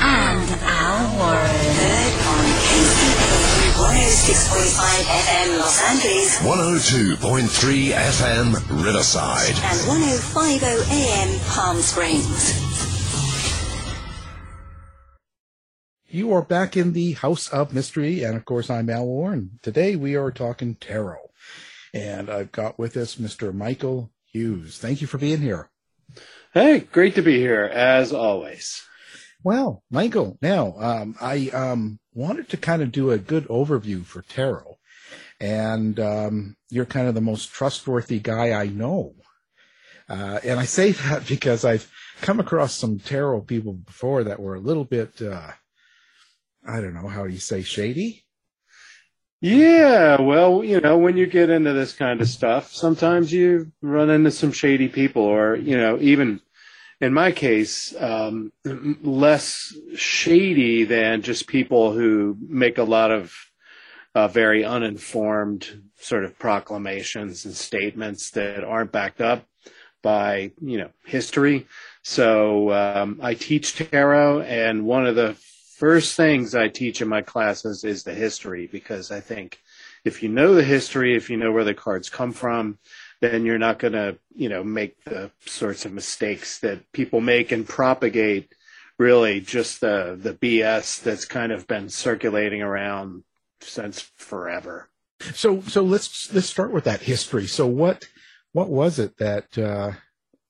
and Al Warren. Heard on KCP 106.5 FM Los Angeles 102.3 FM Riverside. and 105.0 AM Palm Springs. You are back in the House of Mystery, and of course, I'm Al Warren. Today we are talking tarot, and I've got with us Mr. Michael Hughes. Thank you for being here. Hey, great to be here as always. Well, Michael, now um, I um, wanted to kind of do a good overview for tarot, and um, you're kind of the most trustworthy guy I know. Uh, and I say that because I've come across some tarot people before that were a little bit, uh, I don't know, how do you say, shady? Yeah, well, you know, when you get into this kind of stuff, sometimes you run into some shady people, or, you know, even in my case, um, less shady than just people who make a lot of uh, very uninformed sort of proclamations and statements that aren't backed up by, you know, history. So um, I teach tarot, and one of the first things I teach in my classes is the history because I think if you know the history, if you know where the cards come from, then you're not going to, you know, make the sorts of mistakes that people make and propagate really just the the BS that's kind of been circulating around since forever. So, so let's let's start with that history. So, what what was it that uh,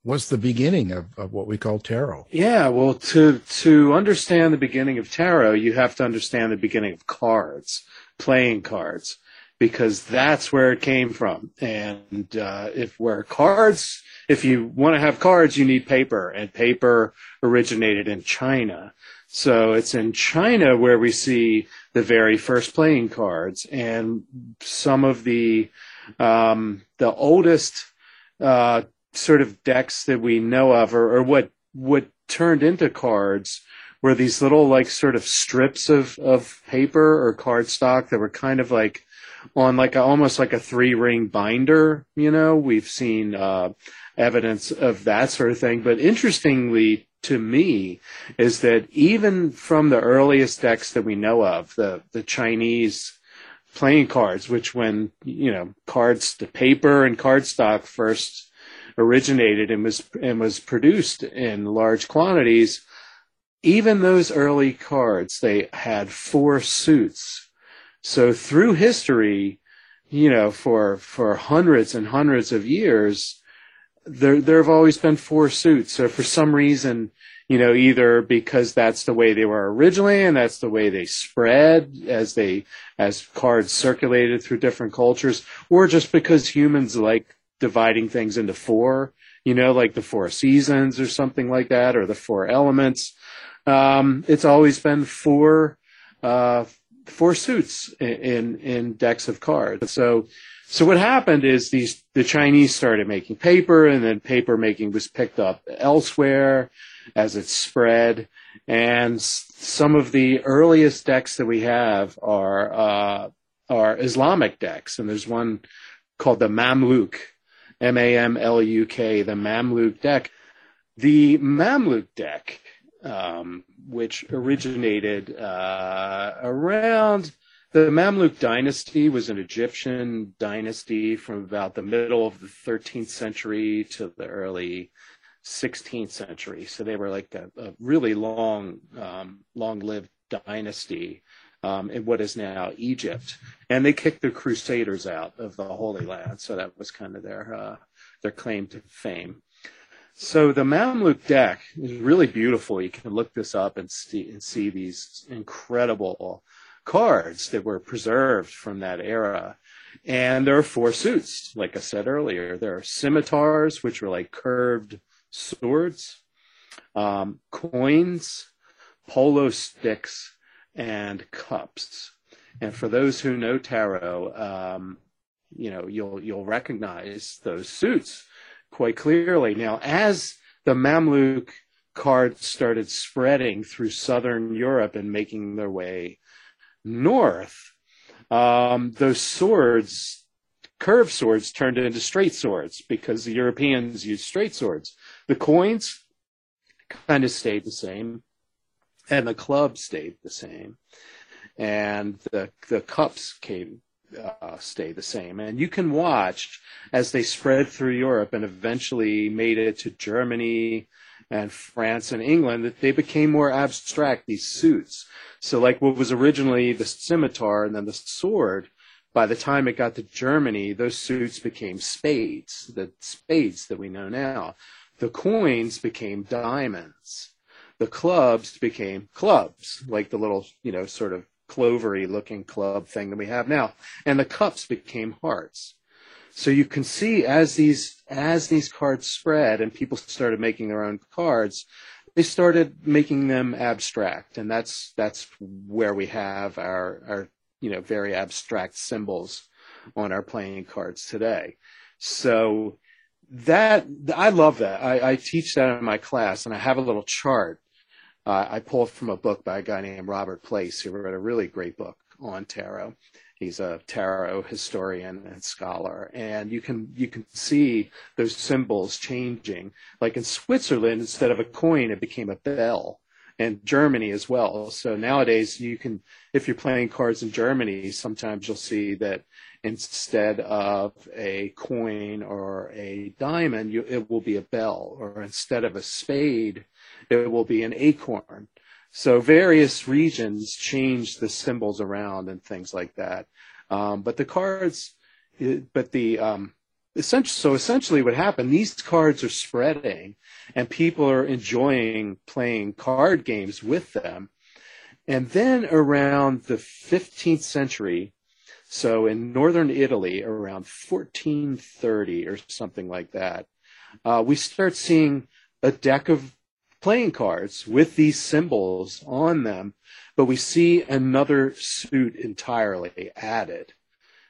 was the beginning of, of what we call tarot? Yeah, well, to to understand the beginning of tarot, you have to understand the beginning of cards, playing cards, because that's where it came from. And uh, if where cards, if you want to have cards, you need paper, and paper originated in China. So it's in China where we see the very first playing cards, and some of the um, the oldest uh, sort of decks that we know of, or, or what what turned into cards, were these little like sort of strips of of paper or cardstock that were kind of like on like a, almost like a three ring binder. You know, we've seen uh, evidence of that sort of thing. But interestingly to me is that even from the earliest decks that we know of, the the Chinese playing cards, which when you know cards, the paper and cardstock first originated and was and was produced in large quantities, even those early cards they had four suits. So through history, you know, for for hundreds and hundreds of years, there there have always been four suits. So for some reason, you know, either because that's the way they were originally and that's the way they spread as they as cards circulated through different cultures, or just because humans like dividing things into four, you know, like the four seasons or something like that, or the four elements. Um, it's always been four, uh, four suits in, in, decks of cards. So, so what happened is these, the Chinese started making paper and then paper making was picked up elsewhere as it spread. And some of the earliest decks that we have are, uh, are Islamic decks. And there's one called the Mamluk, M-A-M-L-U-K, the Mamluk deck. The Mamluk deck, um, which originated uh, around the Mamluk dynasty, was an Egyptian dynasty from about the middle of the 13th century to the early 16th century. So they were like a, a really long, um, long-lived dynasty um, in what is now Egypt, and they kicked the Crusaders out of the Holy Land. So that was kind of their uh, their claim to fame. So the Mamluk deck is really beautiful. You can look this up and see and see these incredible cards that were preserved from that era. And there are four suits, like I said earlier. There are scimitars, which were like curved swords, um, coins, polo sticks, and cups. And for those who know tarot, um, you know you'll you'll recognize those suits quite clearly. Now, as the Mamluk cards started spreading through southern Europe and making their way north, um, those swords, curved swords, turned into straight swords because the Europeans used straight swords. The coins kind of stayed the same and the club stayed the same, and the the cups came uh, stay the same. And you can watch as they spread through Europe and eventually made it to Germany and France and England that they became more abstract. These suits. So like what was originally the scimitar and then the sword. By the time it got to Germany, those suits became spades, the spades that we know now. The coins became diamonds the clubs became clubs, like the little, you know, sort of clovery looking club thing that we have now. And the cups became hearts. So you can see as these as these cards spread and people started making their own cards, they started making them abstract, and that's that's where we have our our you know very abstract symbols on our playing cards today. So that I love that. I, I teach that in my class, and I have a little chart uh, I pulled from a book by a guy named Robert Place, who wrote a really great book on tarot. He's a tarot historian and scholar, and you can you can see those symbols changing. Like in Switzerland, instead of a coin, it became a bell, and Germany as well. So nowadays, you can if you're playing cards in Germany, sometimes you'll see that instead of a coin or a diamond, you, it will be a bell, or instead of a spade, it will be an acorn. So various regions change the symbols around and things like that. Um, but the cards, but the um, essentially, so essentially, what happened? These cards are spreading, and people are enjoying playing card games with them. And then around the 15th century, so in northern Italy, around 1430 or something like that, uh, we start seeing a deck of playing cards with these symbols on them, but we see another suit entirely added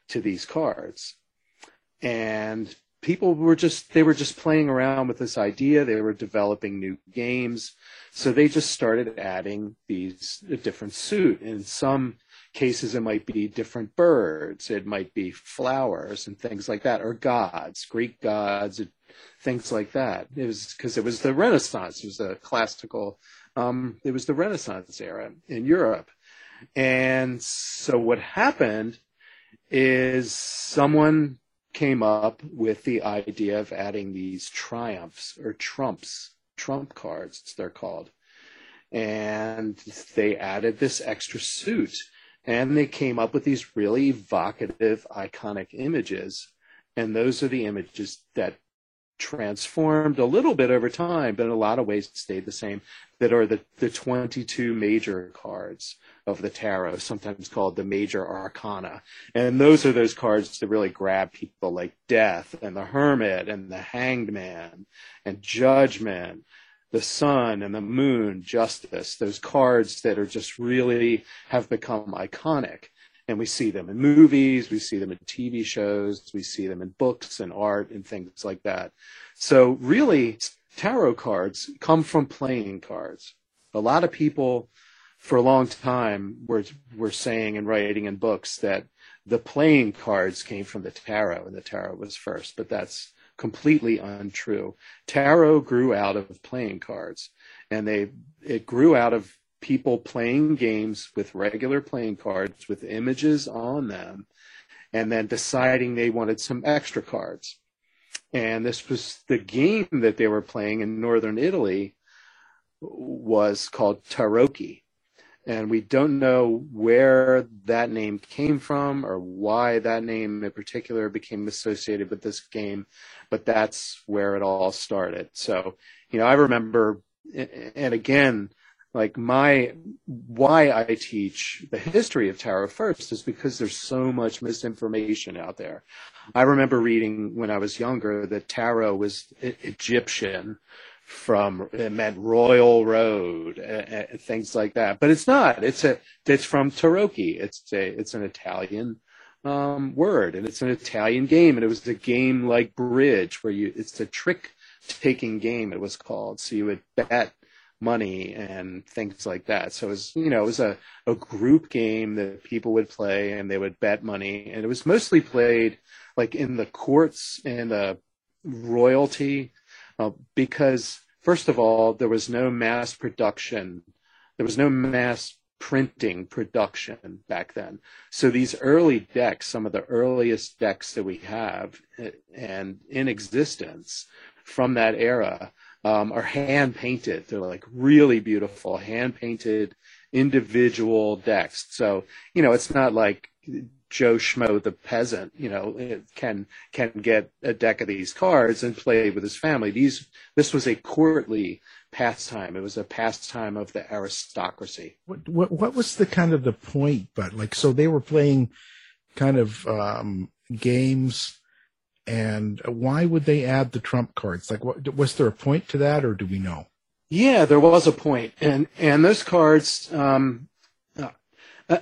to these cards. And people were just they were just playing around with this idea. They were developing new games. So they just started adding these a different suit. In some cases it might be different birds it might be flowers and things like that or gods greek gods things like that. It was because it was the Renaissance. It was the classical. Um, it was the Renaissance era in Europe, and so what happened is someone came up with the idea of adding these triumphs or trumps, trump cards, they're called. And they added this extra suit and they came up with these really evocative, iconic images. And those are the images that transformed a little bit over time, but in a lot of ways stayed the same. That are the, the 22 major cards of the tarot, sometimes called the major arcana. And those are those cards that really grab people like death and the hermit and the hanged man and judgment, the sun and the moon, justice, those cards that are just really have become iconic and we see them in movies, we see them in TV shows, we see them in books and art and things like that. So really, tarot cards come from playing cards. A lot of people for a long time were, were saying and writing in books that the playing cards came from the tarot and the tarot was first, but that's completely untrue. Tarot grew out of playing cards and they, it grew out of people playing games with regular playing cards with images on them and then deciding they wanted some extra cards. And this was the game that they were playing in northern Italy was called Tarocchi. And we don't know where that name came from or why that name in particular became associated with this game, but that's where it all started. So, you know, I remember, and again, like my why I teach the history of tarot first is because there's so much misinformation out there. I remember reading when I was younger that tarot was Egyptian from it meant royal road and, things like that, but it's not. It's a it's from Tarocchi. It's a it's an Italian um, word and it's an Italian game and it was a game like bridge where you it's a trick taking game it was called. So you would bet money and things like that. So it was, you know, it was a, a group game that people would play and they would bet money. And it was mostly played like in the courts and the royalty uh, because, first of all, there was no mass production. There was no mass printing production back then. So these early decks, some of the earliest decks that we have eh, and in existence from that era, um, are hand painted. They're like really beautiful, hand painted individual decks. So, you know, it's not like Joe Schmo the peasant, you know, can can get a deck of these cards and play with his family. These this was a courtly pastime. It was a pastime of the aristocracy. What what, what was the kind of the point? But like, so they were playing kind of um, games and why would they add the trump cards? Like, what, was there a point to that, or do we know? Yeah, there was a point, and and those cards. Um,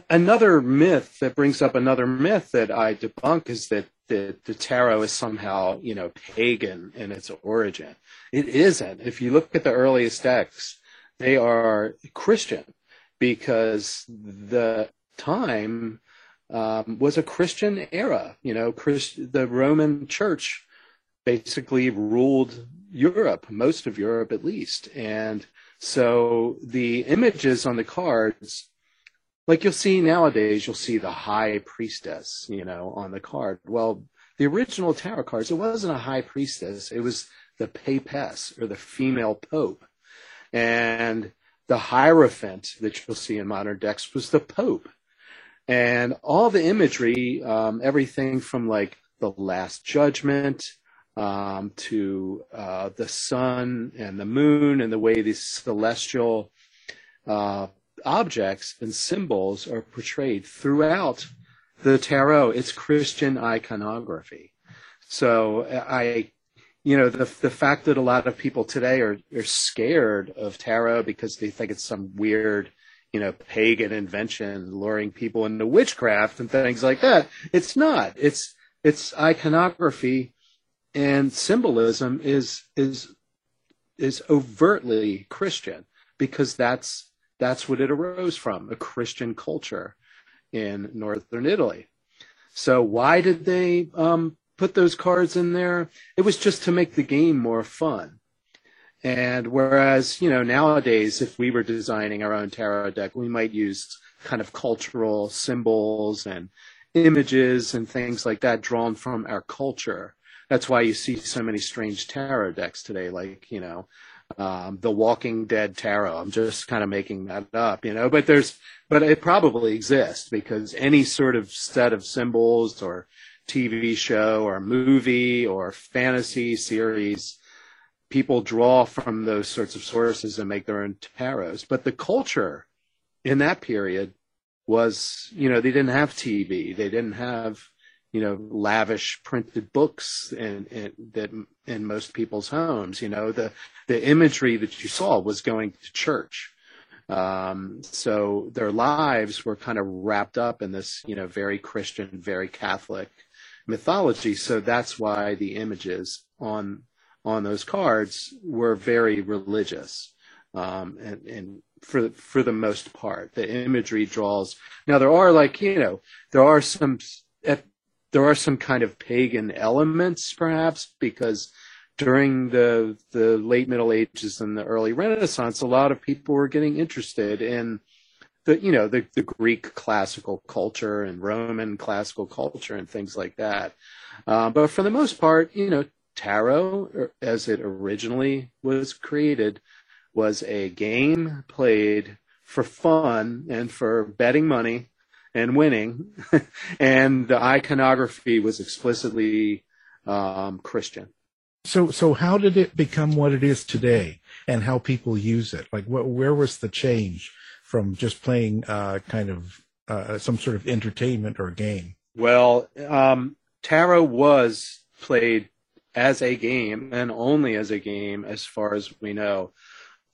another myth that brings up another myth that I debunk is that the, the tarot is somehow you know pagan in its origin. It isn't. If you look at the earliest decks, they are Christian because the time um, was a Christian era. You know, Christ, the Roman Church basically ruled Europe, most of Europe at least, and so the images on the cards, like you'll see nowadays, you'll see the high priestess, you know, on the card. Well, the original tarot cards, it wasn't a high priestess; it was the papess or the female pope, and the hierophant that you'll see in modern decks was the pope. And all the imagery, um, everything from like the Last Judgment um, to uh, the sun and the moon and the way these celestial uh, objects and symbols are portrayed throughout the tarot. It's Christian iconography. So I, you know, the the fact that a lot of people today are are scared of tarot because they think it's some weird you know, pagan invention, luring people into witchcraft and things like that. It's not. It's it's iconography and symbolism is is is overtly Christian because that's that's what it arose from, a Christian culture in northern Italy. So why did they um, put those cards in there? It was just to make the game more fun. And whereas, you know, nowadays, if we were designing our own tarot deck, we might use kind of cultural symbols and images and things like that drawn from our culture. That's why you see so many strange tarot decks today, like, you know, um, the Walking Dead tarot. I'm just kind of making that up, you know, but there's, but it probably exists because any sort of set of symbols or TV show or movie or fantasy series, people draw from those sorts of sources and make their own tarots. But the culture in that period was, you know, they didn't have TV, they didn't have, you know, lavish printed books and, that in most people's homes. You know, the the imagery that you saw was going to church. Um, so their lives were kind of wrapped up in this, you know, very Christian, very Catholic mythology. So that's why the images on on those cards were very religious, um, and, and for for the most part, the imagery draws. Now there are like you know there are some there are some kind of pagan elements perhaps because during the the late Middle Ages and the early Renaissance, a lot of people were getting interested in the you know the, the Greek classical culture and Roman classical culture and things like that. Uh, but for the most part, you know, tarot, er, as it originally was created, was a game played for fun and for betting money and winning, and the iconography was explicitly um, Christian. So, so how did it become what it is today, and how people use it? Like, what, where was the change from just playing uh, kind of uh, some sort of entertainment or game? Well, um, tarot was played as a game and only as a game, as far as we know,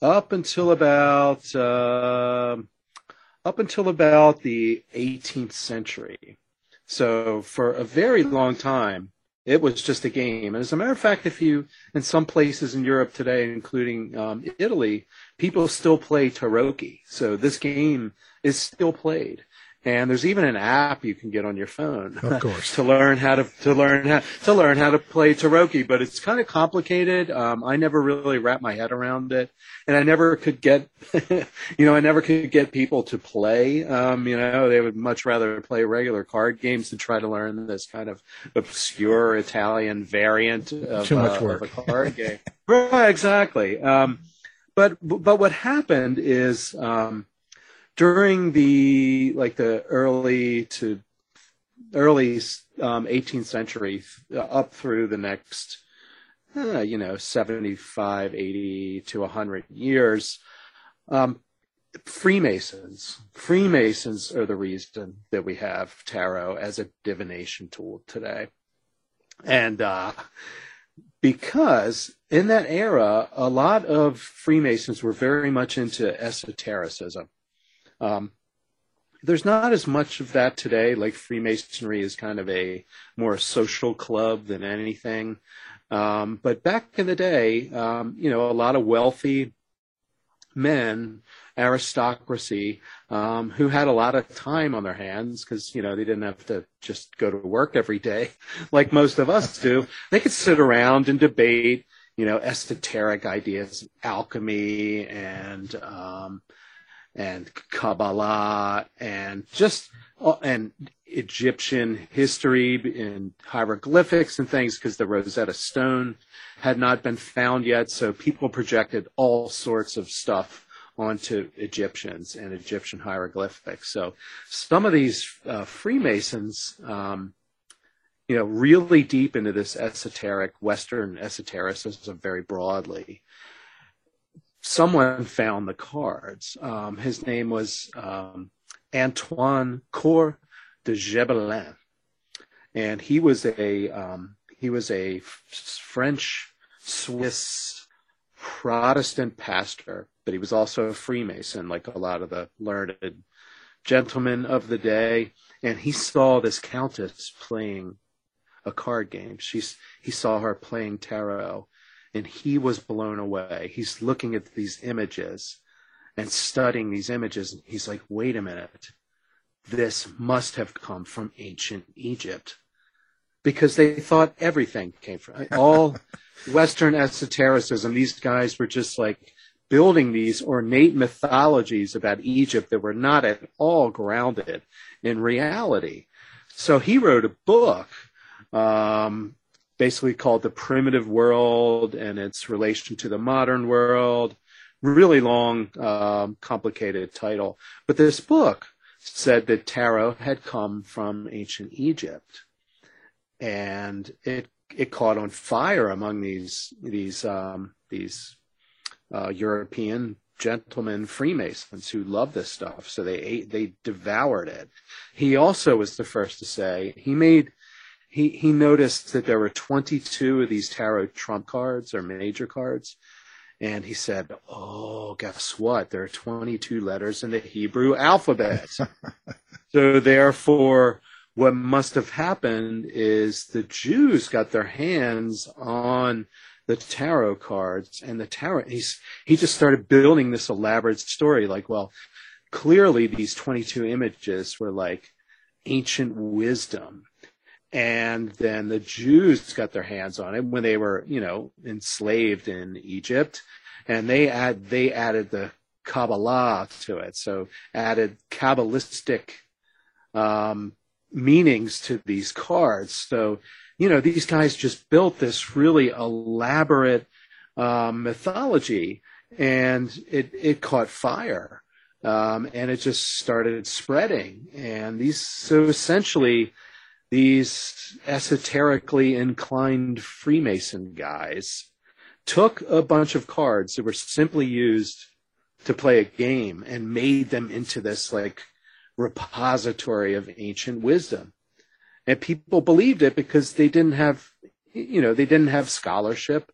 up until about uh, up until about the 18th century. So for a very long time, it was just a game. And as a matter of fact, if you, in some places in Europe today, including um, Italy, people still play Tarocchi. So this game is still played and there's even an app you can get on your phone of course. to learn how to to learn how to learn how to play tarocchi but it's kind of complicated. Um, i never really wrapped my head around it and i never could get you know i never could get people to play. Um, you know they would much rather play regular card games than try to learn this kind of obscure italian variant of, Too much work. Uh, of a card game. Right exactly. Um, but but what happened is um, during the like the early to early um, 18th century uh, up through the next uh, you know 75 80 to 100 years um, freemasons freemasons are the reason that we have tarot as a divination tool today. And uh, because in that era a lot of freemasons were very much into esotericism um, there's not as much of that today. Like Freemasonry is kind of a more social club than anything. Um, but back in the day, um, you know, a lot of wealthy men, aristocracy, um, who had a lot of time on their hands because, you know, they didn't have to just go to work every day like most of us do. They could sit around and debate, you know, esoteric ideas, alchemy and, um, and Kabbalah and just uh, and Egyptian history and hieroglyphics and things because the Rosetta Stone had not been found yet. So people projected all sorts of stuff onto Egyptians and Egyptian hieroglyphics. So some of these uh, Freemasons, um, you know, really deep into this esoteric Western esotericism very broadly someone found the cards. Um, his name was um, Antoine Court de Gébelin, and he was a um, he was a French Swiss Protestant pastor, but he was also a Freemason, like a lot of the learned gentlemen of the day. And he saw this countess playing a card game. She's he saw her playing tarot and he was blown away. He's looking at these images and studying these images. And he's like, wait a minute. This must have come from ancient Egypt because they thought everything came from all Western esotericism. These guys were just like building these ornate mythologies about Egypt that were not at all grounded in reality. So he wrote a book um, basically called The Primitive World and its relation to the modern world. Really long, um, complicated title. But this book said that tarot had come from ancient Egypt. and it it caught on fire among these these um, these uh, European gentlemen Freemasons who loved this stuff. So they ate, they devoured it. He also was the first to say he made he he noticed that there were 22 of these tarot trump cards or major cards. And he said, "Oh, guess what? There are 22 letters in the Hebrew alphabet. so therefore, what must have happened is the Jews got their hands on the tarot cards and the tarot. He's, he just started building this elaborate story. Like, well, clearly these 22 images were like ancient wisdom. And then the Jews got their hands on it when they were, you know, enslaved in Egypt. And they add, they added the Kabbalah to it. So added Kabbalistic, um, meanings to these cards. So, you know, these guys just built this really elaborate um, mythology, and it it caught fire, um, and it just started spreading. And these, so essentially, these esoterically inclined Freemason guys took a bunch of cards that were simply used to play a game and made them into this like repository of ancient wisdom. And people believed it because they didn't have, you know, they didn't have scholarship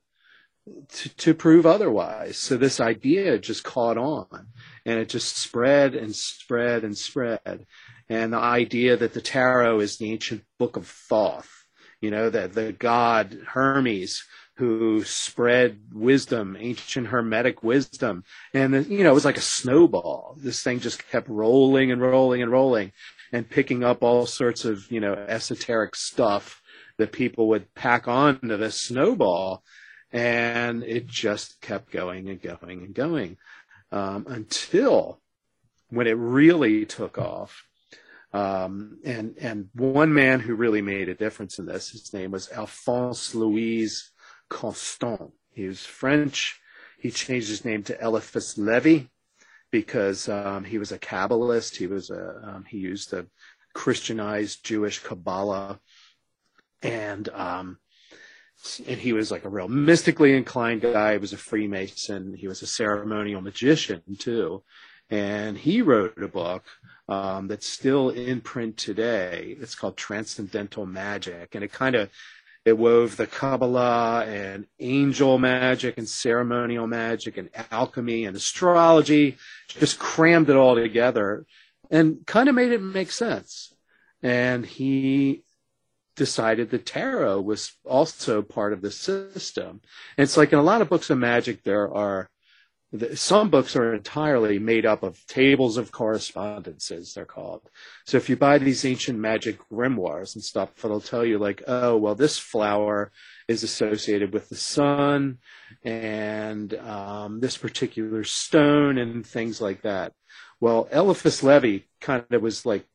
to, to prove otherwise. So this idea just caught on and it just spread and spread and spread. And the idea that the tarot is the ancient book of Thoth, you know, that the god Hermes who spread wisdom, ancient hermetic wisdom. And, you know, it was like a snowball. This thing just kept rolling and rolling and rolling and picking up all sorts of, you know, esoteric stuff that people would pack on to this snowball. And it just kept going and going and going um, until when it really took off. Um, and and one man who really made a difference in this, his name was Alphonse Louis Constant. He was French. He changed his name to Eliphas Levi because um, he was a Kabbalist. He was a um, he used the Christianized Jewish Kabbalah, and um, and he was like a real mystically inclined guy. He was a Freemason. He was a ceremonial magician too, and he wrote a book um, that's still in print today. It's called Transcendental Magic, and it kind of it wove the Kabbalah and angel magic and ceremonial magic and alchemy and astrology, just crammed it all together and kind of made it make sense. And he decided that tarot was also part of the system. And it's like in a lot of books of magic, there are some books are entirely made up of tables of correspondences they're called so if you buy these ancient magic grimoires and stuff it'll tell you like oh well this flower is associated with the sun and um, this particular stone and things like that well eliphas Levi kind of was like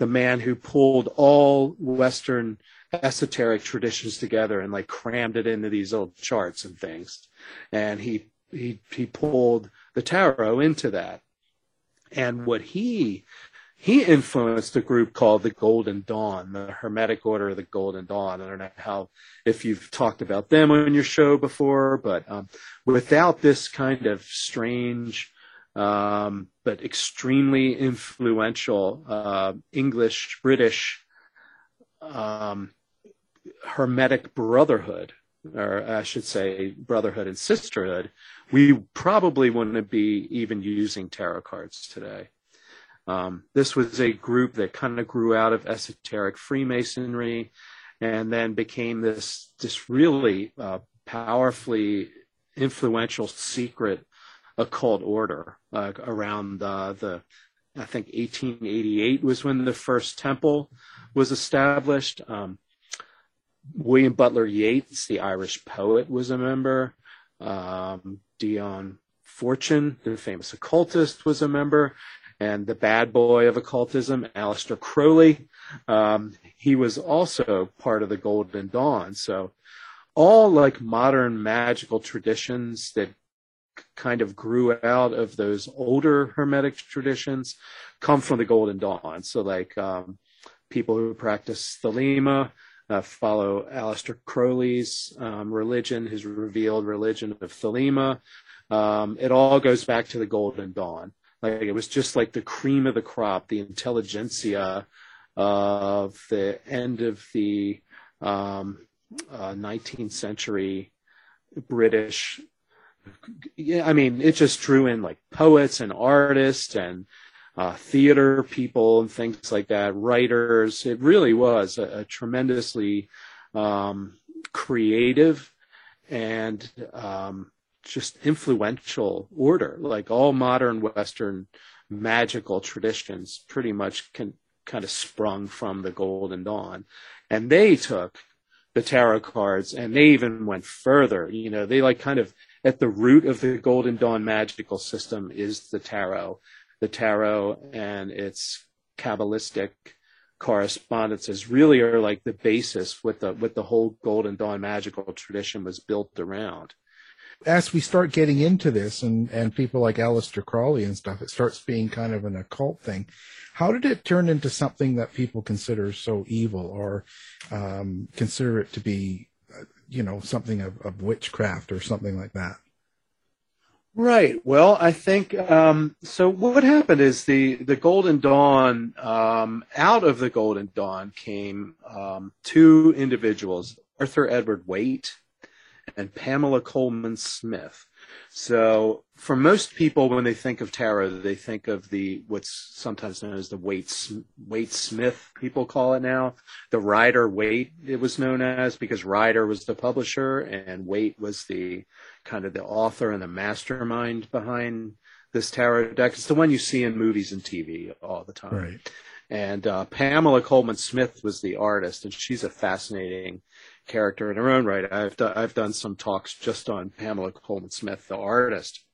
the man who pulled all western esoteric traditions together and like crammed it into these old charts and things and he he he pulled the tarot into that. And what he he influenced a group called the Golden Dawn, the Hermetic Order of the Golden Dawn. I don't know how if you've talked about them on your show before, but um, without this kind of strange um, but extremely influential uh, English British um, Hermetic Brotherhood, or I should say Brotherhood and Sisterhood, we probably wouldn't be even using tarot cards today. Um, this was a group that kind of grew out of esoteric Freemasonry and then became this, this really uh, powerfully influential secret occult order uh, around uh, the, I think 1888 was when the first temple was established. Um, William Butler Yeats, the Irish poet, was a member. Um, Dion Fortune, the famous occultist, was a member, and the bad boy of occultism, Aleister Crowley, um, he was also part of the Golden Dawn. So, all like modern magical traditions that kind of grew out of those older Hermetic traditions come from the Golden Dawn. So, like um, people who practice Thelema, uh, follow Aleister Crowley's um, religion, his revealed religion of Thelema. Um, it all goes back to the Golden Dawn. Like it was just like the cream of the crop, the intelligentsia of the end of the um, uh, 19th century British. Yeah, I mean, it just drew in like poets and artists and uh, theater people and things like that, writers. It really was a, a tremendously um, creative and um, just influential order. Like all modern Western magical traditions, pretty much can kind of sprung from the Golden Dawn, and they took the tarot cards and they even went further. You know, they like kind of at the root of the Golden Dawn magical system is the tarot the tarot and its Kabbalistic correspondences really are like the basis with the with the whole Golden Dawn magical tradition was built around. As we start getting into this and, and people like Aleister Crowley and stuff, it starts being kind of an occult thing. How did it turn into something that people consider so evil or um, consider it to be, you know, something of, of witchcraft or something like that? Right. Well, I think um, so. What happened is the the Golden Dawn. Um, out of the Golden Dawn came um, two individuals, Arthur Edward Waite and Pamela Colman Smith. So, for most people, when they think of tarot, they think of the what's sometimes known as the Waite Waite Smith. People call it now the Rider Waite. It was known as because Rider was the publisher and Waite was the kind of the author and the mastermind behind this tarot deck. It's the one you see in movies and TV all the time. Right. And uh, Pamela Colman Smith was the artist, and she's a fascinating character in her own right. I've done, I've done some talks just on Pamela Colman Smith, the artist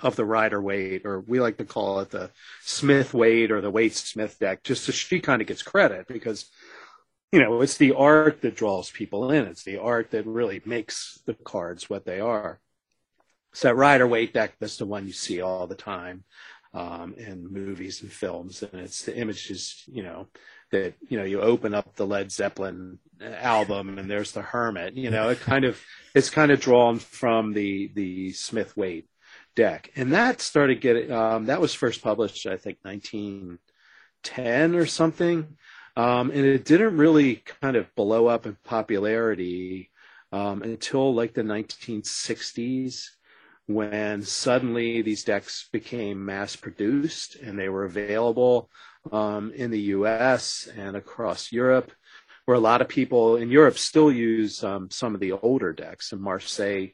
of the Rider Waite, or we like to call it the Smith Waite or the Waite Smith deck, just so she kind of gets credit because you know, it's the art that draws people in. It's the art that really makes the cards what they are. So that Rider Waite deck, that's the one you see all the time um, in movies and films, and it's the images, you know, that you know you open up the Led Zeppelin album and there's the Hermit. You know, it kind of it's kind of drawn from the the Smith Waite deck, and that started getting um, that was first published, I think, 1910 or something. Um, and it didn't really kind of blow up in popularity um, until like the 1960s when suddenly these decks became mass produced and they were available um, in the US and across Europe, where a lot of people in Europe still use um, some of the older decks. And Marseille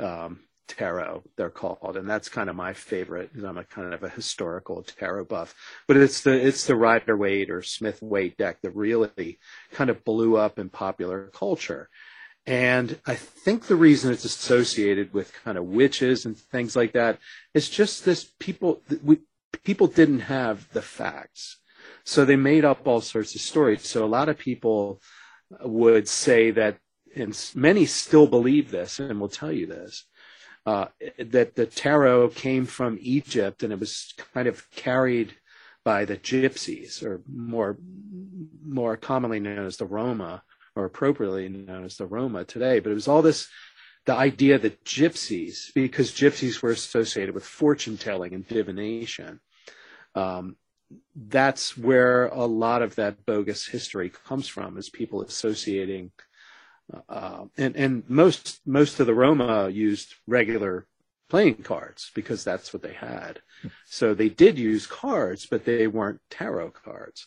um, tarot they're called and that's kind of my favorite because i'm a kind of a historical tarot buff but it's the it's the rider waite or smith waite deck that really kind of blew up in popular culture and i think the reason it's associated with kind of witches and things like that is just this people we people didn't have the facts so they made up all sorts of stories so a lot of people would say that and many still believe this and will tell you this uh, that the tarot came from Egypt and it was kind of carried by the gypsies, or more more commonly known as the Roma, or appropriately known as the Roma today. But it was all this the idea that gypsies, because gypsies were associated with fortune telling and divination, um, that's where a lot of that bogus history comes from, is people associating uh, and and most most of the Roma used regular playing cards because that's what they had. So they did use cards, but they weren't tarot cards.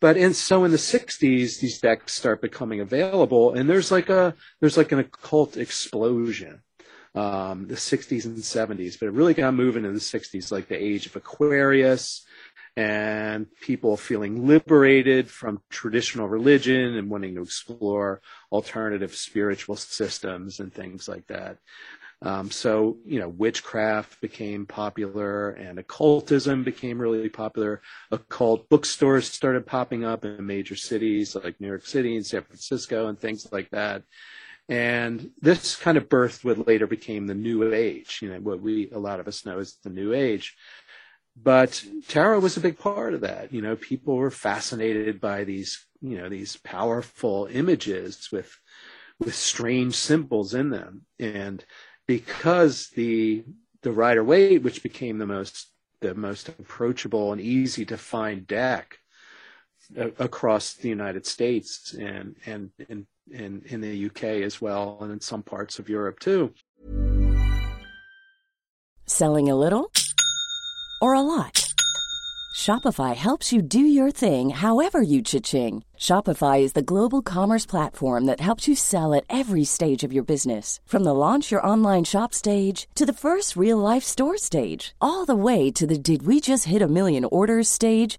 But and so in the 60s, these decks start becoming available, and there's like a there's like an occult explosion. Um, the 60s and 70s, but it really got moving in the 60s, like the age of Aquarius, and people feeling liberated from traditional religion and wanting to explore alternative spiritual systems and things like that. Um, so, you know, witchcraft became popular and occultism became really popular. Occult bookstores started popping up in major cities like New York City and San Francisco and things like that. And this kind of birthed what later became the New Age, you know, what we, a lot of us know as the New Age. But tarot was a big part of that. You know, people were fascinated by these, you know, these powerful images with with strange symbols in them, and because the the Rider Waite, which became the most the most approachable and easy to find deck uh, across the United States and and and in, in the UK as well, and in some parts of Europe too. Selling a little or a lot? Shopify helps you do your thing however you cha-ching. Shopify is the global commerce platform that helps you sell at every stage of your business. From the launch your online shop stage to the first real life store stage, all the way to the did we just hit a million orders stage.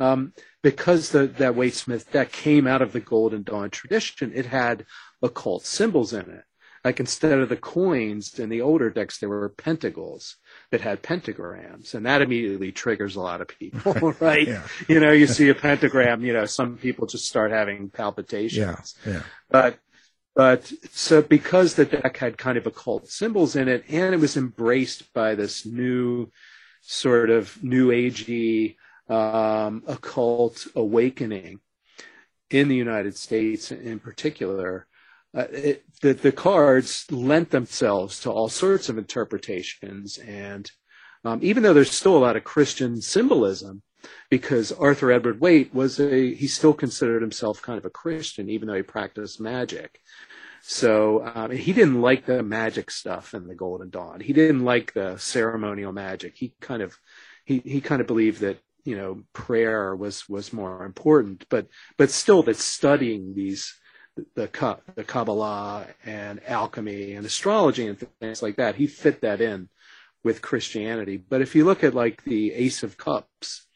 Um, because the, that Waite Smith deck came out of the Golden Dawn tradition, it had occult symbols in it. Like instead of the coins in the older decks, there were pentacles that had pentagrams, and that immediately triggers a lot of people, right? Yeah. You know, you see a pentagram, you know, some people just start having palpitations. Yeah, yeah. But but so because the deck had kind of occult symbols in it, and it was embraced by this new sort of new agey um, occult awakening in the United States in particular, uh, it, the, the cards lent themselves to all sorts of interpretations. And um, even though there's still a lot of Christian symbolism, because Arthur Edward Waite was a, he still considered himself kind of a Christian, even though he practiced magic. So um, he didn't like the magic stuff in the Golden Dawn. He didn't like the ceremonial magic. He kind of he he kind of believed that you know prayer was was more important, but but still that studying these the the Kabbalah and alchemy and astrology and things like that, he fit that in with Christianity. But if you look at like the Ace of Cups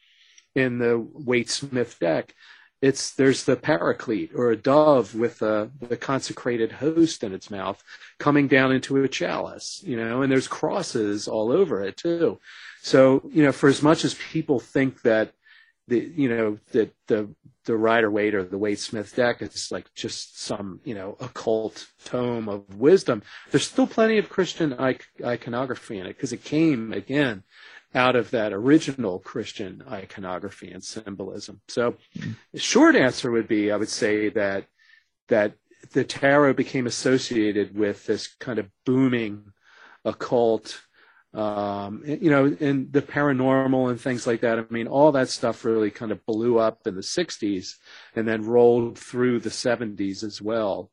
in the Waite Smith deck, it's there's the paraclete or a dove with a, the consecrated host in its mouth coming down into a chalice, you know, and there's crosses all over it too. So, you know, for as much as people think that the, you know, that the, the Rider Waite or the Waite Smith deck is like just some, you know, occult tome of wisdom, there's still plenty of Christian iconography in it because it came again out of that original Christian iconography and symbolism. So the short answer would be, I would say that, that the tarot became associated with this kind of booming occult, um, you know, and the paranormal and things like that. I mean, all that stuff really kind of blew up in the 60s and then rolled through the 70s as well.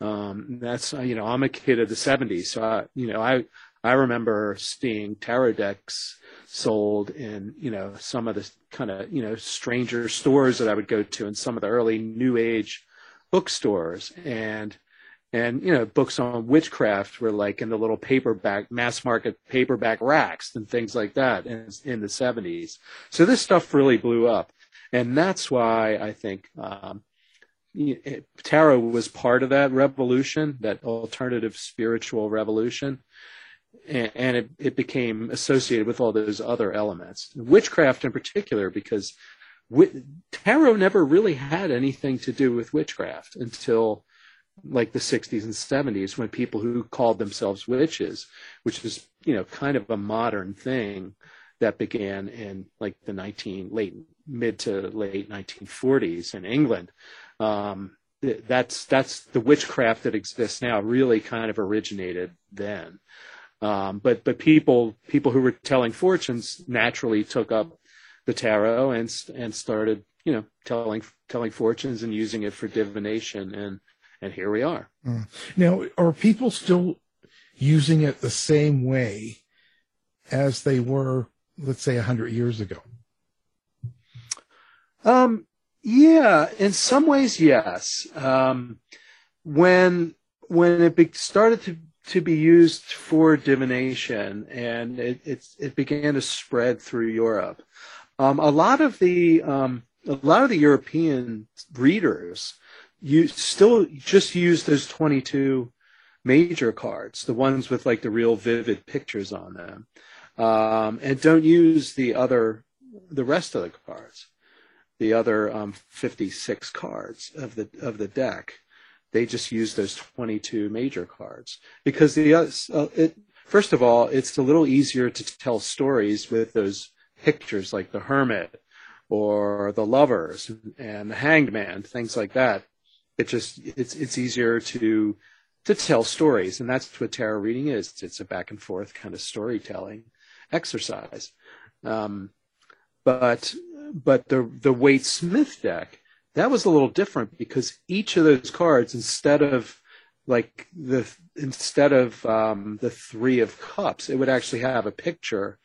Um, that's, you know, I'm a kid of the 70s. So, I, you know, I, I remember seeing tarot decks sold in you know some of the kind of you know stranger stores that I would go to and some of the early New Age bookstores and and you know books on witchcraft were like in the little paperback mass market paperback racks and things like that in, in the 70s so this stuff really blew up. And that's why i think um, tarot was part of that revolution that alternative spiritual revolution. And, and it, it became associated with all those other elements. Witchcraft in particular because tarot never really had anything to do with witchcraft until like the 60s and 70s when people who called themselves witches, which is, you know, kind of a modern thing that began in like the 19 late mid to late 1940s in England. Um, that's that's the witchcraft that exists now really kind of originated then. Um, but but people people who were telling fortunes naturally took up the tarot and and started you know telling telling fortunes and using it for divination and and here we are. Mm. Now, are people still using it the same way as they were, let's say, a hundred years ago? Um, yeah, in some ways, yes. Um, when when it be- started to to be used for divination and it it, it began to spread through Europe, um, a lot of the um, a lot of the European readers you still just use those 22 major cards, the ones with like the real vivid pictures on them, um, and don't use the other, the rest of the cards, the other um, 56 cards of the of the deck. They just use those 22 major cards. Because the uh, it, first of all, it's a little easier to tell stories with those pictures like the hermit or the lovers and the hanged man, things like that it just it's it's easier to to tell stories, and that's what tarot reading is. It's a back and forth kind of storytelling exercise. Um, but but the the Waite Smith deck that was a little different because each of those cards, instead of like the instead of um, the three of cups, it would actually have a picture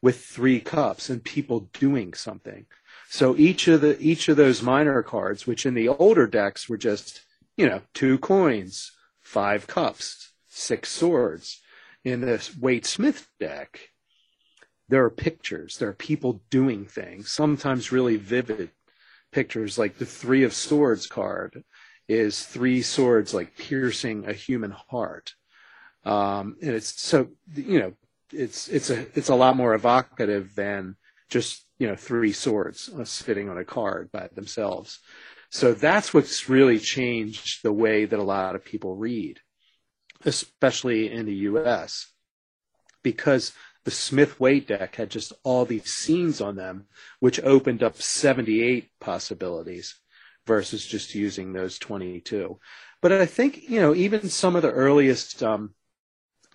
with three cups and people doing something. So each of the each of those minor cards, which in the older decks were just you know two coins, five cups, six swords, in this Waite Smith deck, there are pictures. There are people doing things. Sometimes really vivid pictures, like the Three of Swords card is three swords like piercing a human heart. Um, and it's so you know it's it's a it's a lot more evocative than just you know three swords sitting on a card by themselves. So that's what's really changed the way that a lot of people read, especially in the U.S. Because the Smith Waite deck had just all these scenes on them, which opened up 78 possibilities versus just using those 22. But I think, you know, even some of the earliest um,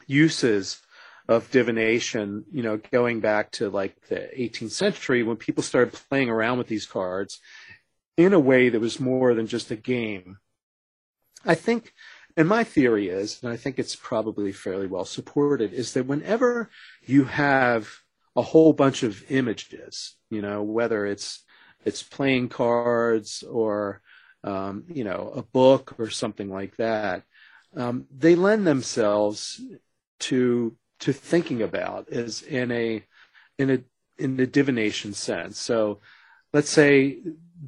uses of divination, you know, going back to like the 18th century when people started playing around with these cards in a way that was more than just a game. I think, and my theory is, and I think it's probably fairly well supported, is that whenever you have a whole bunch of images, you know, whether it's it's playing cards or um, you know a book or something like that, um, they lend themselves to to thinking about is in a in a in the divination sense. So let's say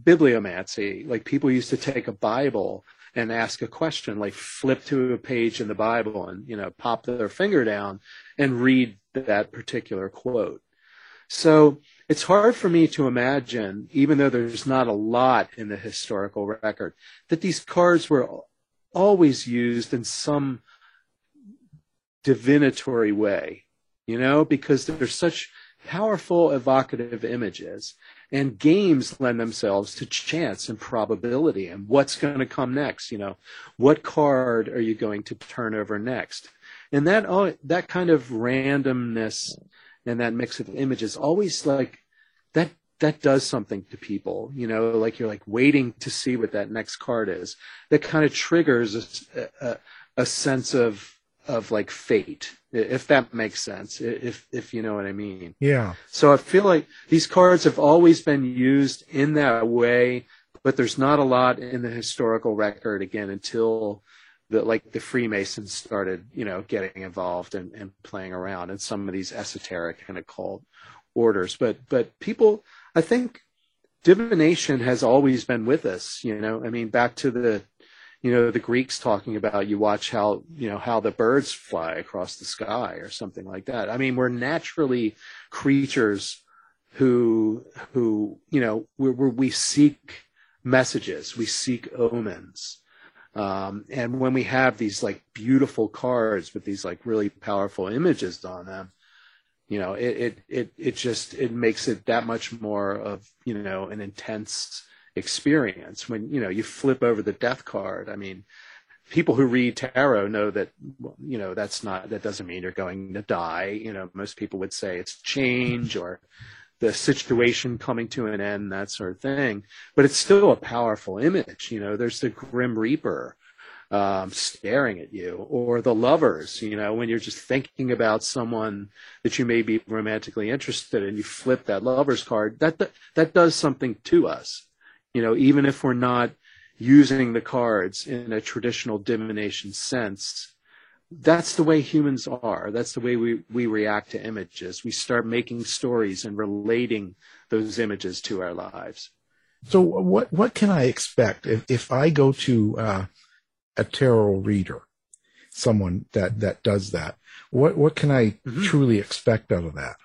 bibliomancy, like people used to take a Bible and ask a question, like flip to a page in the Bible and, you know, pop their finger down and read that particular quote. So it's hard for me to imagine, even though there's not a lot in the historical record, that these cards were always used in some divinatory way, you know, because they're such powerful evocative images. And games lend themselves to chance and probability and what's going to come next, you know, what card are you going to turn over next? And that, oh, that kind of randomness and that mix of images always like that that does something to people you know like you're like waiting to see what that next card is that kind of triggers a, a, a sense of of like fate, if that makes sense, if if you know what I mean. Yeah. So I feel like these cards have always been used in that way, but there's not a lot in the historical record again until the like the Freemasons started, you know, getting involved and, and playing around in some of these esoteric and occult orders. But but people I think divination has always been with us, you know. I mean back to the you know the Greeks talking about you watch how you know how the birds fly across the sky or something like that. I mean we're naturally creatures who who you know we we seek messages, we seek omens. Um, and when we have these like beautiful cards with these like really powerful images on them, you know, it, it, it, it just, it makes it that much more of, you know, an intense experience when, you know, you flip over the death card. I mean, people who read tarot know that, you know, that's not, that doesn't mean you're going to die. You know, most people would say it's change or, the situation coming to an end, that sort of thing. But it's still a powerful image. You know, there's the Grim Reaper um, staring at you, or the lovers. You know, when you're just thinking about someone that you may be romantically interested in, you flip that lovers card. That that, that does something to us. You know, even if we're not using the cards in a traditional divination sense that's the way humans are. That's the way we, we react to images. We start making stories and relating those images to our lives. So what what can I expect if, if I go to uh, a tarot reader, someone that, that does that? What what can I mm-hmm. truly expect out of that?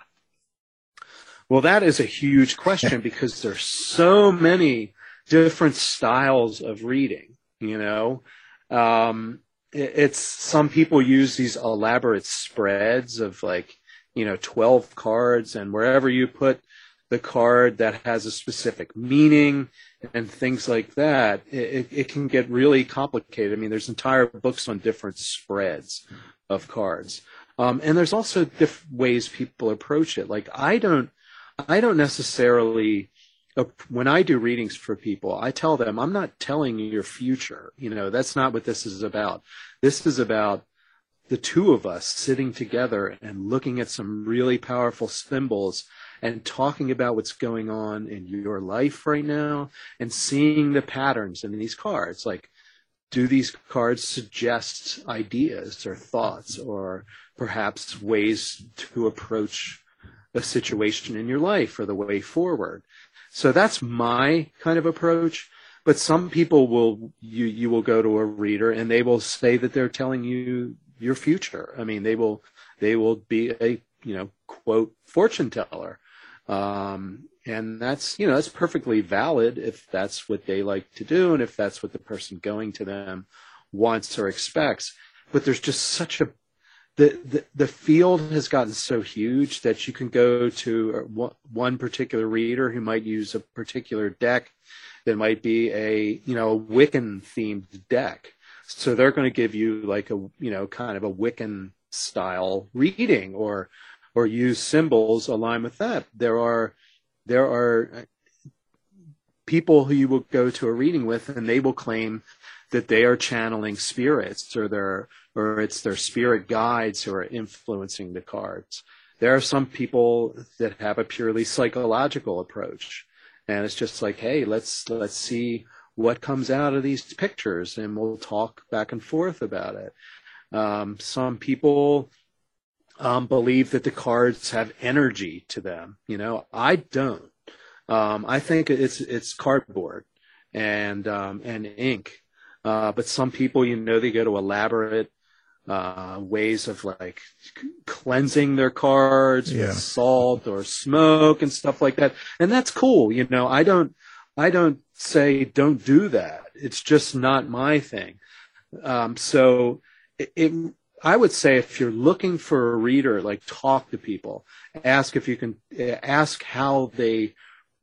Well, that is a huge question because there's so many different styles of reading. You know, um, it's some people use these elaborate spreads of like you know 12 cards and wherever you put the card that has a specific meaning and things like that it, it can get really complicated. I mean there's entire books on different spreads of cards. Um, and there's also different ways people approach it. Like i don't i don't necessarily when I do readings for people, I tell them, I'm not telling your future. You know, that's not what this is about. This is about the two of us sitting together and looking at some really powerful symbols and talking about what's going on in your life right now and seeing the patterns in these cards. Like, do these cards suggest ideas or thoughts or perhaps ways to approach a situation in your life or the way forward? So that's my kind of approach. But some people will you you will go to a reader and they will say that they're telling you your future. I mean, they will they will be a you know quote fortune teller, um, and that's you know that's perfectly valid if that's what they like to do and if that's what the person going to them wants or expects. But there's just such a the, the, field has gotten so huge that you can go to one particular reader who might use a particular deck that might be a you know a Wiccan themed deck. So they're going to give you like a you know kind of a Wiccan style reading or or use symbols aligned with that. There are there are uh, people who you will go to a reading with and they will claim that they are channeling spirits or they're or it's their spirit guides who are influencing the cards. There are some people that have a purely psychological approach. And it's just like, hey, let's let's see what comes out of these pictures and we'll talk back and forth about it. Um, some people um, believe that the cards have energy to them. You know, I don't. Um, I think it's it's cardboard and um, and ink. Uh, but some people, you know, they go to elaborate uh, ways of like cleansing their cards yeah. with salt or smoke and stuff like that. And that's cool. You know, I don't, I don't say don't do that. It's just not my thing. Um, so it, it, I would say if you're looking for a reader, like talk to people, ask if you can, ask how they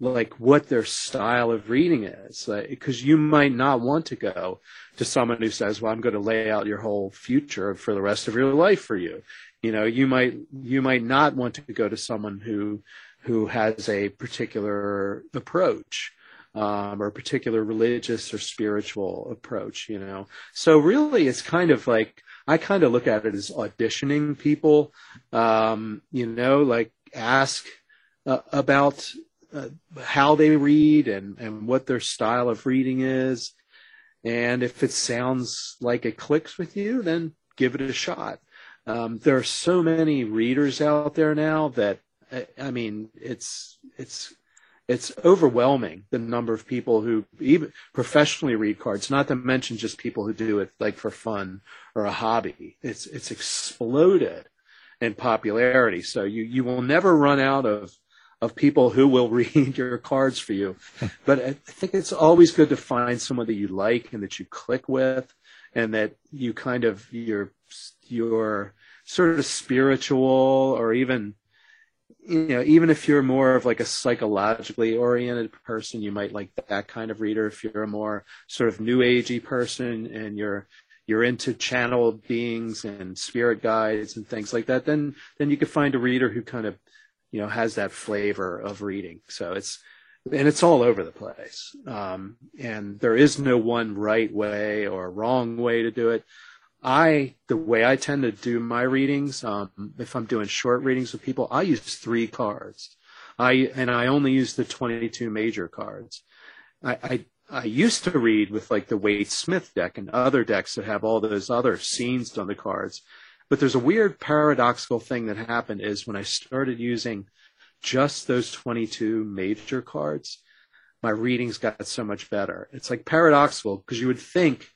like what their style of reading is because like, you might not want to go to someone who says well i'm going to lay out your whole future for the rest of your life for you you know you might you might not want to go to someone who who has a particular approach um, or a particular religious or spiritual approach you know so really it's kind of like I kind of look at it as auditioning people. Um, you know, like ask uh, about uh, how they read and, and what their style of reading is. And if it sounds like it clicks with you, then give it a shot. Um, there are so many readers out there now that I mean, it's it's it's overwhelming the number of people who even professionally read cards, not to mention just people who do it like for fun or a hobby. It's it's exploded in popularity. So you you will never run out of of people who will read your cards for you. but I think it's always good to find someone that you like and that you click with and that you kind of your your sort of spiritual or even you know, even if you're more of like a psychologically oriented person, you might like that kind of reader. If you're a more sort of new agey person and you're you're into channel beings and spirit guides and things like that, then then you could find a reader who kind of you know has that flavor of reading. So it's and it's all over the place. Um, and there is no one right way or wrong way to do it. I, the way I tend to do my readings, um, if I'm doing short readings with people, I use three cards. I, and I only use the 22 major cards. I, I, I used to read with like the Waite Smith deck and other decks that have all those other scenes on the cards. But there's a weird paradoxical thing that happened is when I started using just those 22 major cards, my readings got so much better. It's like paradoxical because you would think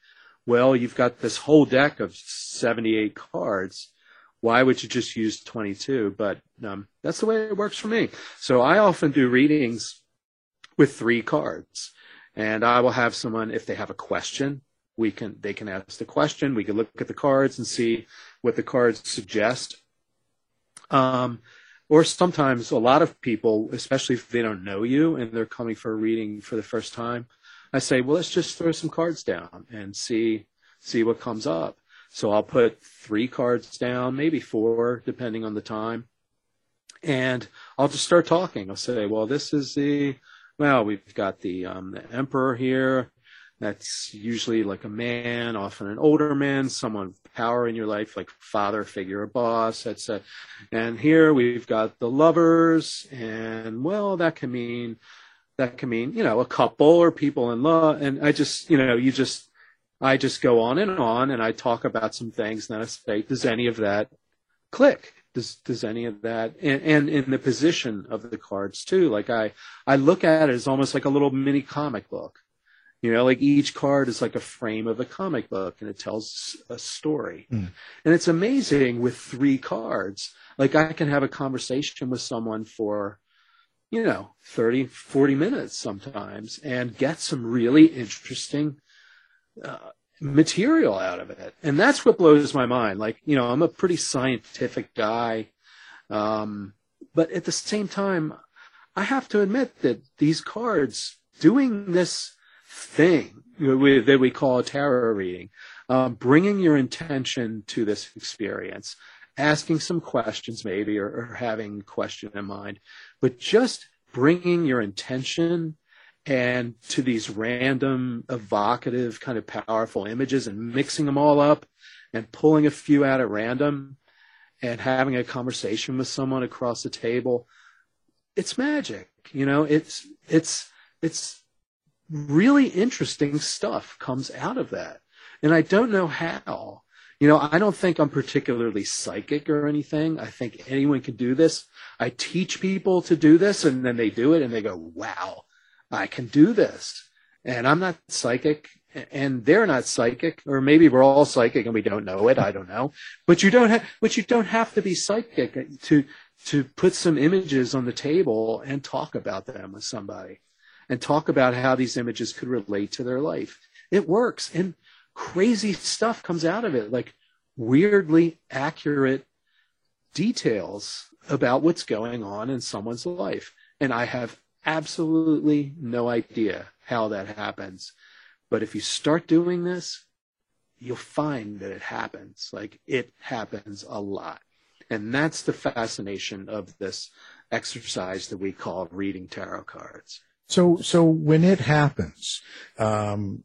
well, you've got this whole deck of 78 cards. Why would you just use 22? But um, that's the way it works for me. So I often do readings with three cards, and I will have someone if they have a question, we can they can ask the question. We can look at the cards and see what the cards suggest. Um, or sometimes a lot of people, especially if they don't know you and they're coming for a reading for the first time, I say, well, let's just throw some cards down and see see what comes up. So I'll put three cards down, maybe four, depending on the time, and I'll just start talking. I'll say, well, this is the well, we've got the um, the emperor here. That's usually like a man, often an older man, someone power in your life, like father figure, a boss. etc. and here we've got the lovers, and well, that can mean that can mean you know a couple or people in love and i just you know you just i just go on and on and i talk about some things and then i say does any of that click does does any of that and, and in the position of the cards too like i i look at it as almost like a little mini comic book you know like each card is like a frame of a comic book and it tells a story mm. and it's amazing with three cards like i can have a conversation with someone for you know, 30, 40 minutes sometimes and get some really interesting uh, material out of it. And that's what blows my mind. Like, you know, I'm a pretty scientific guy. Um, but at the same time, I have to admit that these cards doing this thing that we call a tarot reading, um, bringing your intention to this experience, asking some questions maybe or, or having a question in mind, but just bringing your intention and to these random evocative kind of powerful images and mixing them all up and pulling a few out at random and having a conversation with someone across the table. It's magic you know? It's it's it's really interesting stuff comes out of that and i don't know how you know, I don't think I'm particularly psychic or anything. I think anyone can do this. I teach people to do this and then they do it and they go, wow, I can do this. And I'm not psychic and they're not psychic or maybe we're all psychic and we don't know it. I don't know. But you don't have, but you don't have to be psychic to, to put some images on the table and talk about them with somebody and talk about how these images could relate to their life. It works. And crazy stuff comes out of it, like weirdly accurate details about what's going on in someone's life. And I have absolutely no idea how that happens. But if you start doing this, you'll find that it happens. Like it happens a lot. And that's the fascination of this exercise that we call reading tarot cards. So, so when it happens, um,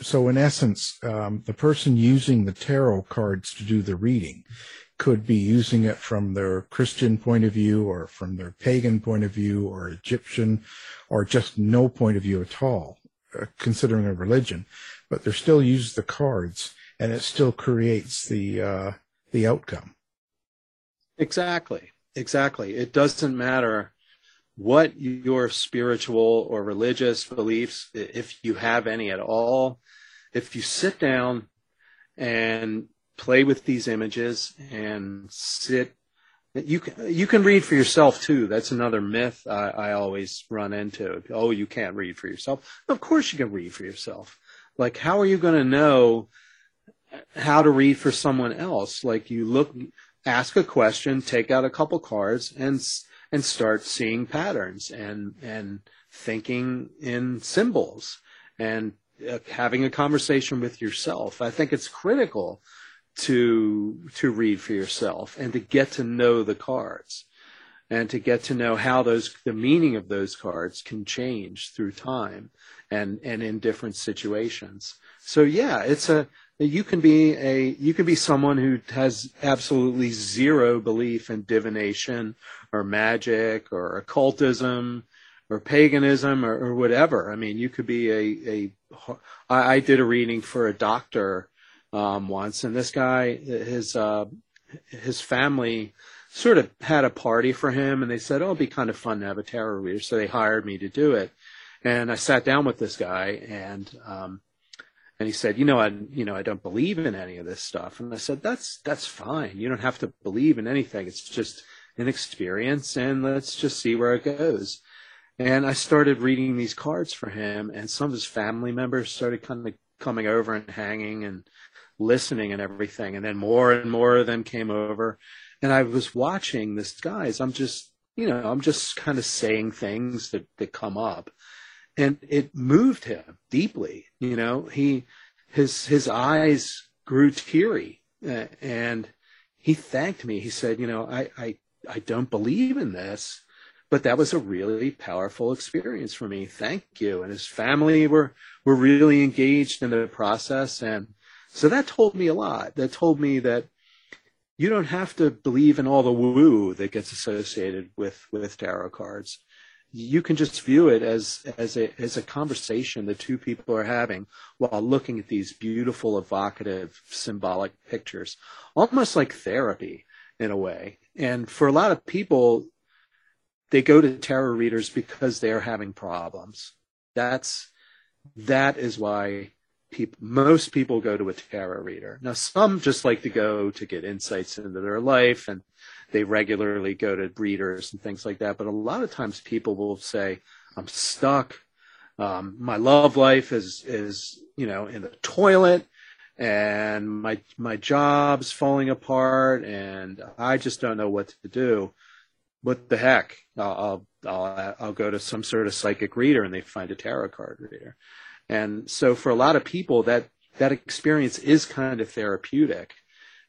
so in essence, um, the person using the tarot cards to do the reading could be using it from their Christian point of view or from their pagan point of view or Egyptian or just no point of view at all, uh, considering a religion, but they're still use the cards and it still creates the, uh, the outcome. Exactly. Exactly. It doesn't matter what your spiritual or religious beliefs, if you have any at all, if you sit down and play with these images and sit you can you can read for yourself too. That's another myth I, I always run into. Oh you can't read for yourself. Of course you can read for yourself. Like how are you going to know how to read for someone else? Like you look ask a question take out a couple cards and and start seeing patterns and and thinking in symbols and uh, having a conversation with yourself. I think it's critical to to read for yourself and to get to know the cards and to get to know how those the meaning of those cards can change through time and and in different situations. So yeah it's a you can be a you can be someone who has absolutely zero belief in divination or magic or occultism or paganism or, or whatever i mean you could be a a I, I did a reading for a doctor um, once, and this guy, his uh, his family sort of had a party for him, and they said, "Oh, it'd be kind of fun to have a tarot reader," so they hired me to do it. And I sat down with this guy, and um, and he said, "You know, I you know I don't believe in any of this stuff." And I said, "That's that's fine. You don't have to believe in anything. It's just an experience, and let's just see where it goes." And I started reading these cards for him, and some of his family members started kind of coming over and hanging, and listening and everything. And then more and more of them came over. And I was watching this guys. I'm just, you know, I'm just kind of saying things that, that come up. And it moved him deeply. You know, he, his, his eyes grew teary and he thanked me. He said, you know, I, I, I don't believe in this, but that was a really powerful experience for me. Thank you. And his family were, were really engaged in the process. And, so that told me a lot. That told me that you don't have to believe in all the woo that gets associated with, with tarot cards. You can just view it as, as a, as a conversation the two people are having while looking at these beautiful, evocative, symbolic pictures, almost like therapy in a way. And for a lot of people, they go to tarot readers because they're having problems. That's, that is why people, most people go to a tarot reader. Now, some just like to go to get insights into their life and they regularly go to readers and things like that. But a lot of times people will say, I'm stuck. Um, my love life is, is, you know, in the toilet and my, my job's falling apart and I just don't know what to do. What the heck? I'll, I'll, I'll, go to some sort of psychic reader and they find a tarot card reader. And so for a lot of people, that, that experience is kind of therapeutic.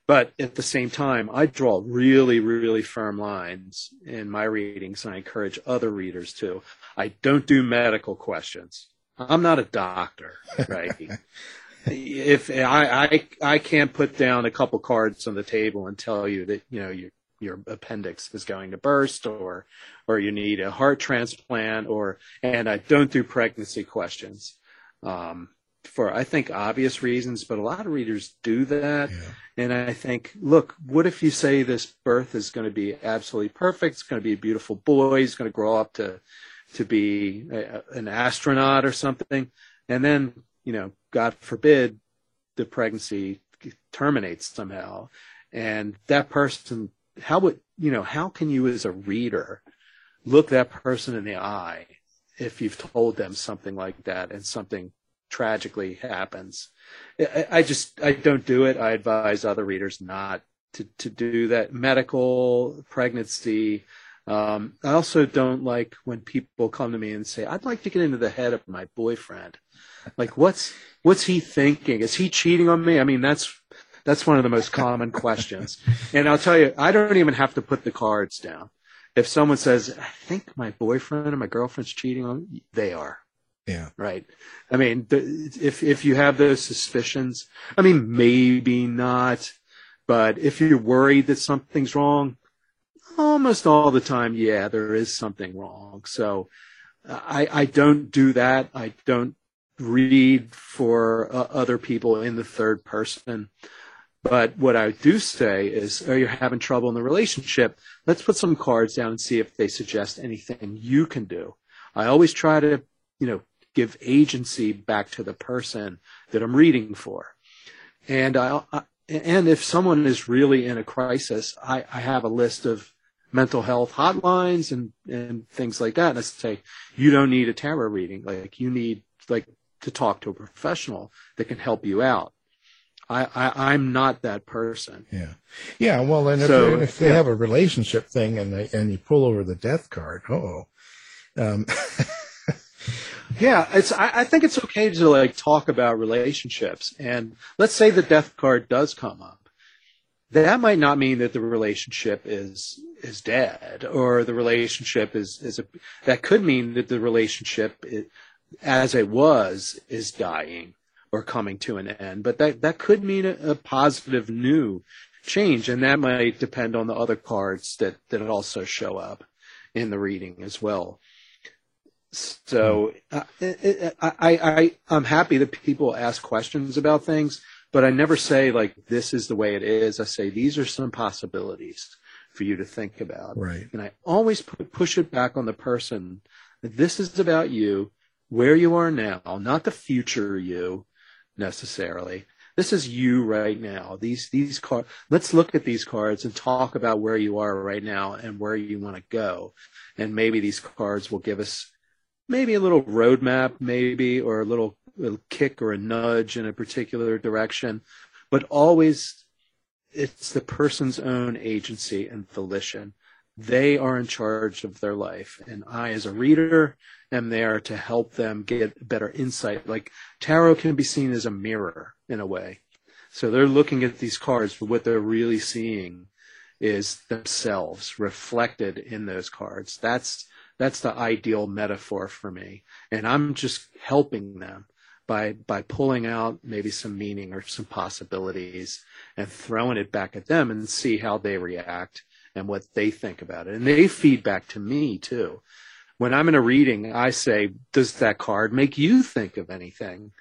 But at the same time, I draw really, really firm lines in my readings, and I encourage other readers to. I don't do medical questions. I'm not a doctor, right? if I, I I can't put down a couple cards on the table and tell you that you know your your appendix is going to burst or or you need a heart transplant or and I don't do pregnancy questions um, for I think obvious reasons, but a lot of readers do that. Yeah. And I think, look, what if you say this birth is going to be absolutely perfect? It's going to be a beautiful boy. He's going to grow up to to be a, an astronaut or something, and then you know, God forbid, the pregnancy terminates somehow, and that person, how would you know? How can you, as a reader, look that person in the eye if you've told them something like that and something tragically happens. I, I just I don't do it. I advise other readers not to to do that. Medical pregnancy. Um, I also don't like when people come to me and say, "I'd like to get into the head of my boyfriend." Like, what's what's he thinking? Is he cheating on me? I mean, that's that's one of the most common questions. And I'll tell you, I don't even have to put the cards down if someone says, I think my boyfriend or my girlfriend's cheating on me, they are. Yeah. Right. I mean, if if you have those suspicions, I mean, maybe not, but if you're worried that something's wrong, almost all the time, yeah, there is something wrong. So I I don't do that. I don't read for uh, other people in the third person. But what I do say is, are you having trouble in the relationship? Let's put some cards down and see if they suggest anything you can do. I always try to, you know, give agency back to the person that I'm reading for. And I, I and if someone is really in a crisis, I, I have a list of mental health hotlines and, and things like that. And I say, you don't need a tarot reading. Like you need like to talk to a professional that can help you out. I, I I'm not that person. Yeah, yeah. Well, and if, So, if they yeah. have a relationship thing and they and you pull over the death card, oh, um, Yeah, it's. I, I think it's okay to like talk about relationships, and let's say the death card does come up. That might not mean that the relationship is is dead, or the relationship is is a. That could mean that the relationship, as it was, is dying or coming to an end. But that that could mean a, a positive new change, and that might depend on the other cards that that also show up in the reading as well. So uh, I, I, I, I'm happy that people ask questions about things, but I never say like this is the way it is. I say these are some possibilities for you to think about. Right. And I always put, push it back on the person. that This is about you, where you are now, not the future you necessarily. This is you right now. These these cards. Let's look at these cards and talk about where you are right now and where you want to go. And maybe these cards will give us maybe a little roadmap, maybe, or a little, little kick or a nudge in a particular direction, but always it's the person's own agency and volition. They are in charge of their life. And I, as a reader, am there to help them get better insight. Like tarot can be seen as a mirror in a way. So they're looking at these cards, but what they're really seeing is themselves reflected in those cards. That's that's the ideal metaphor for me. And I'm just helping them by by pulling out maybe some meaning or some possibilities and throwing it back at them and see how they react and what they think about it. And they feed back to me too. When I'm in a reading, I say, does that card make you think of anything?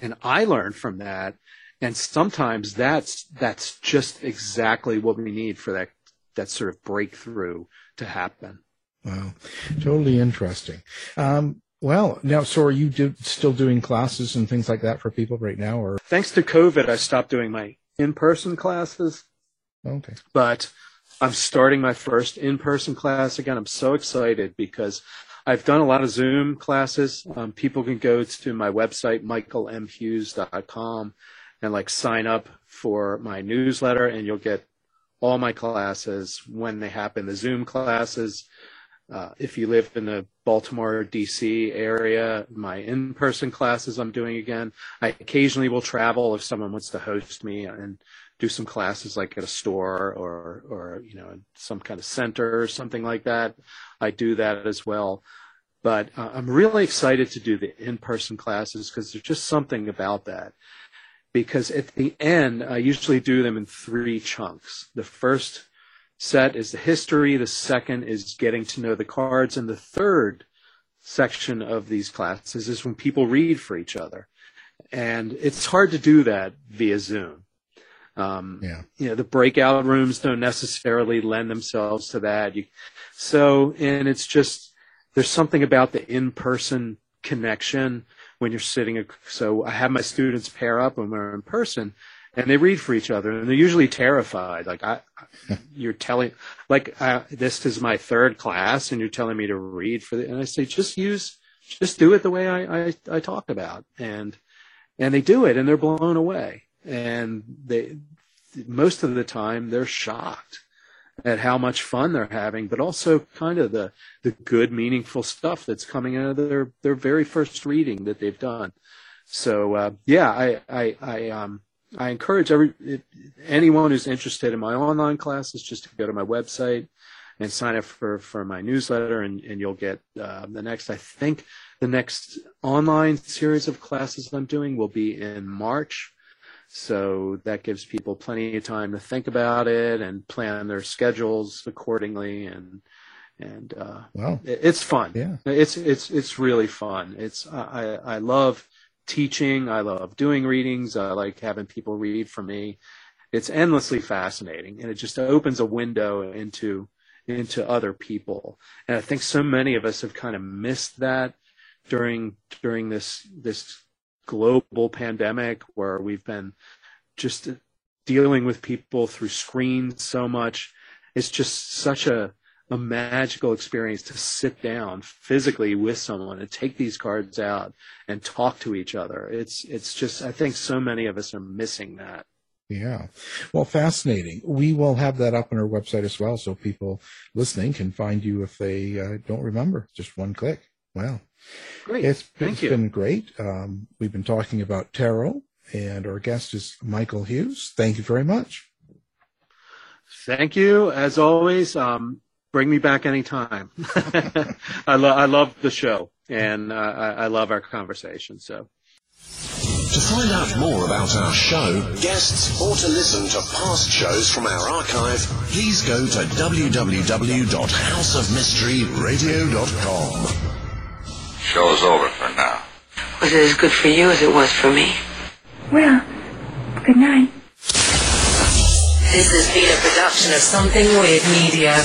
And I learn from that. And sometimes that's that's just exactly what we need for that that sort of breakthrough to happen. wow, totally interesting. Um, well, now, so are you do, still doing classes and things like that for people right now, or Thanks to COVID, I stopped doing my in-person classes, okay? but I'm starting my first in-person class again. I'm so excited because I've done a lot of Zoom classes. Um, people can go to my website, michaelmhughes.com and like sign up for my newsletter and you'll get all my classes when they happen. The Zoom classes, uh, if you live in the Baltimore, DC area, my in-person classes I'm doing again. I occasionally will travel if someone wants to host me and do some classes like at a store or, or, you know, some kind of center or something like that. I do that as well. But uh, I'm really excited to do the in-person classes because there's just something about that. Because at the end, I usually do them in three chunks. The first set is the history. The second is getting to know the cards. And the third section of these classes is when people read for each other. And it's hard to do that via Zoom. Um, Yeah. you know, the breakout rooms don't necessarily lend themselves to that. You, so, and it's just, there's something about the in-person connection when you're sitting. So I have my students pair up when we're in person and they read for each other and they're usually terrified. Like I, you're telling, like, uh, this is my third class and you're telling me to read for the, and I say, just use, just do it the way I, I, I talk about. And, and they do it and they're blown away. And they, most of the time they're shocked at how much fun they're having, but also kind of the, the good, meaningful stuff that's coming out of their, their very first reading that they've done. So, uh, yeah, I, I, I, um, I encourage every, anyone who's interested in my online classes just to go to my website and sign up for, for my newsletter and, and you'll get, uh, the next, I think the next online series of classes I'm doing will be in March. So that gives people plenty of time to think about it and plan their schedules accordingly. And and uh, Wow. it- it's fun. Yeah. It's it's it's really fun. It's I I I love teaching. I love doing readings. I like having people read for me. It's endlessly fascinating, and it just opens a window into into other people. And I think so many of us have kind of missed that during during this this global pandemic where we've been just dealing with people through screens so much. It's just such a a magical experience to sit down physically with someone and take these cards out and talk to each other. It's it's just I think so many of us are missing that. Yeah. Well, fascinating. We will have that up on our website as well, so people listening can find you if they uh, don't remember. Just one click. Wow. Great. It's, Thank it's you. been great. Um, we've been talking about tarot, and our guest is Michael Hughes. Thank you very much. Thank you as always. Um, bring me back anytime. I love I love the show and uh, I, I love our conversation. So. To find out more about our show, guests, or to listen to past shows from our archive, please go to www.houseofmysteryradio.com. Show's over for now. Was it as good for you as it was for me? Well, good night. This has been a production of Something Weird Media.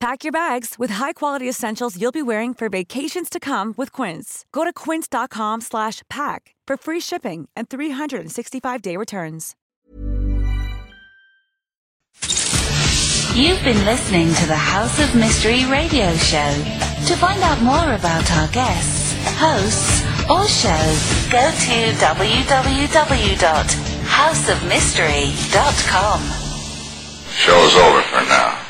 Pack your bags with high-quality essentials you'll be wearing for vacations to come with Quince. Go to quince.com slash pack for free shipping and 365-day returns. You've been listening to the House of Mystery radio show. To find out more about our guests, hosts, or shows, go to www.houseofmystery.com. Show's over for now.